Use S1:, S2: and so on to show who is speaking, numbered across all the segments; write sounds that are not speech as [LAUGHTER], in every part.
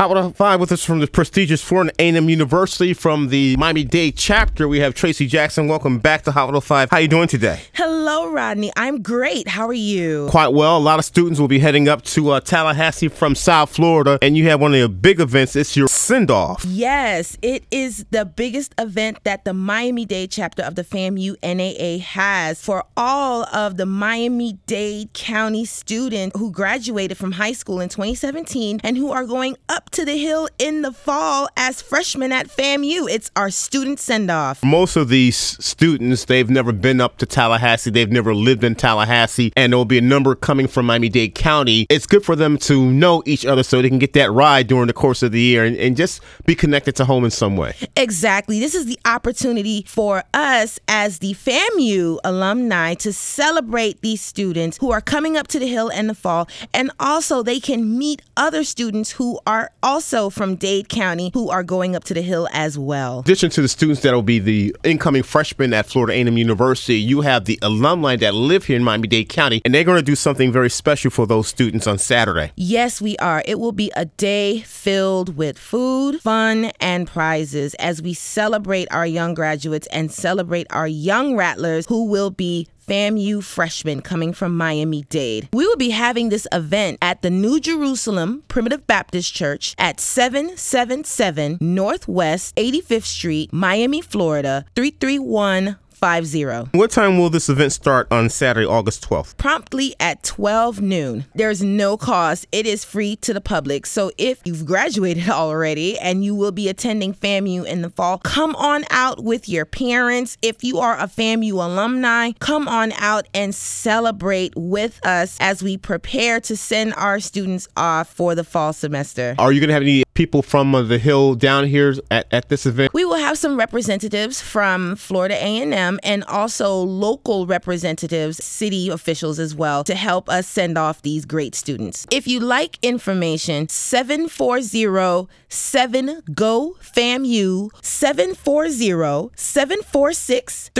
S1: Hot 105 with us from the prestigious Florida A&M University from the Miami-Dade chapter. We have Tracy Jackson. Welcome back to Hot 105. How are you doing today?
S2: Hello, Rodney. I'm great. How are you?
S1: Quite well. A lot of students will be heading up to uh, Tallahassee from South Florida, and you have one of the big events. It's your send-off.
S2: Yes, it is the biggest event that the Miami-Dade chapter of the FAMU NAA has for all of the Miami-Dade County students who graduated from high school in 2017 and who are going up to the Hill in the fall as freshmen at FAMU. It's our student send off.
S1: Most of these students, they've never been up to Tallahassee, they've never lived in Tallahassee, and there'll be a number coming from Miami Dade County. It's good for them to know each other so they can get that ride during the course of the year and, and just be connected to home in some way.
S2: Exactly. This is the opportunity for us as the FAMU alumni to celebrate these students who are coming up to the Hill in the fall, and also they can meet other students who are also from Dade County who are going up to the Hill as well.
S1: In addition to the students that will be the incoming freshmen at Florida A&M University, you have the alumni that live here in Miami-Dade County, and they're going to do something very special for those students on Saturday.
S2: Yes, we are. It will be a day filled with food, fun, and prizes as we celebrate our young graduates and celebrate our young rattlers who will be FAMU freshman coming from Miami Dade. We will be having this event at the New Jerusalem Primitive Baptist Church at 777 Northwest 85th Street, Miami, Florida 331 50.
S1: What time will this event start on Saturday, August 12th?
S2: Promptly at 12 noon. There's no cost. It is free to the public. So if you've graduated [LAUGHS] already and you will be attending FAMU in the fall, come on out with your parents. If you are a FAMU alumni, come on out and celebrate with us as we prepare to send our students off for the fall semester.
S1: Are you going to have any people from uh, the Hill down here at, at this event?
S2: We will have some representatives from Florida A&M and also local representatives, city officials as well, to help us send off these great students. If you like information, 740 7 GO FAMU 740 746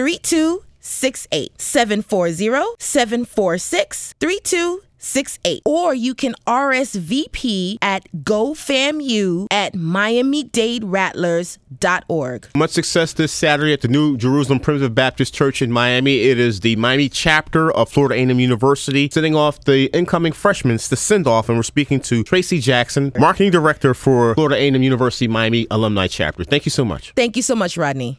S2: 3268 740 746 3268 Or you can RSVP at GoFAMU at MiamiDadeRattlers.org.
S1: Much success this Saturday at the New Jerusalem Primitive Baptist Church in Miami. It is the Miami chapter of Florida A&M University sending off the incoming freshmen to send off, and we're speaking to Tracy Jackson, marketing director for Florida A&M University Miami Alumni Chapter. Thank you so much.
S2: Thank you so much, Rodney.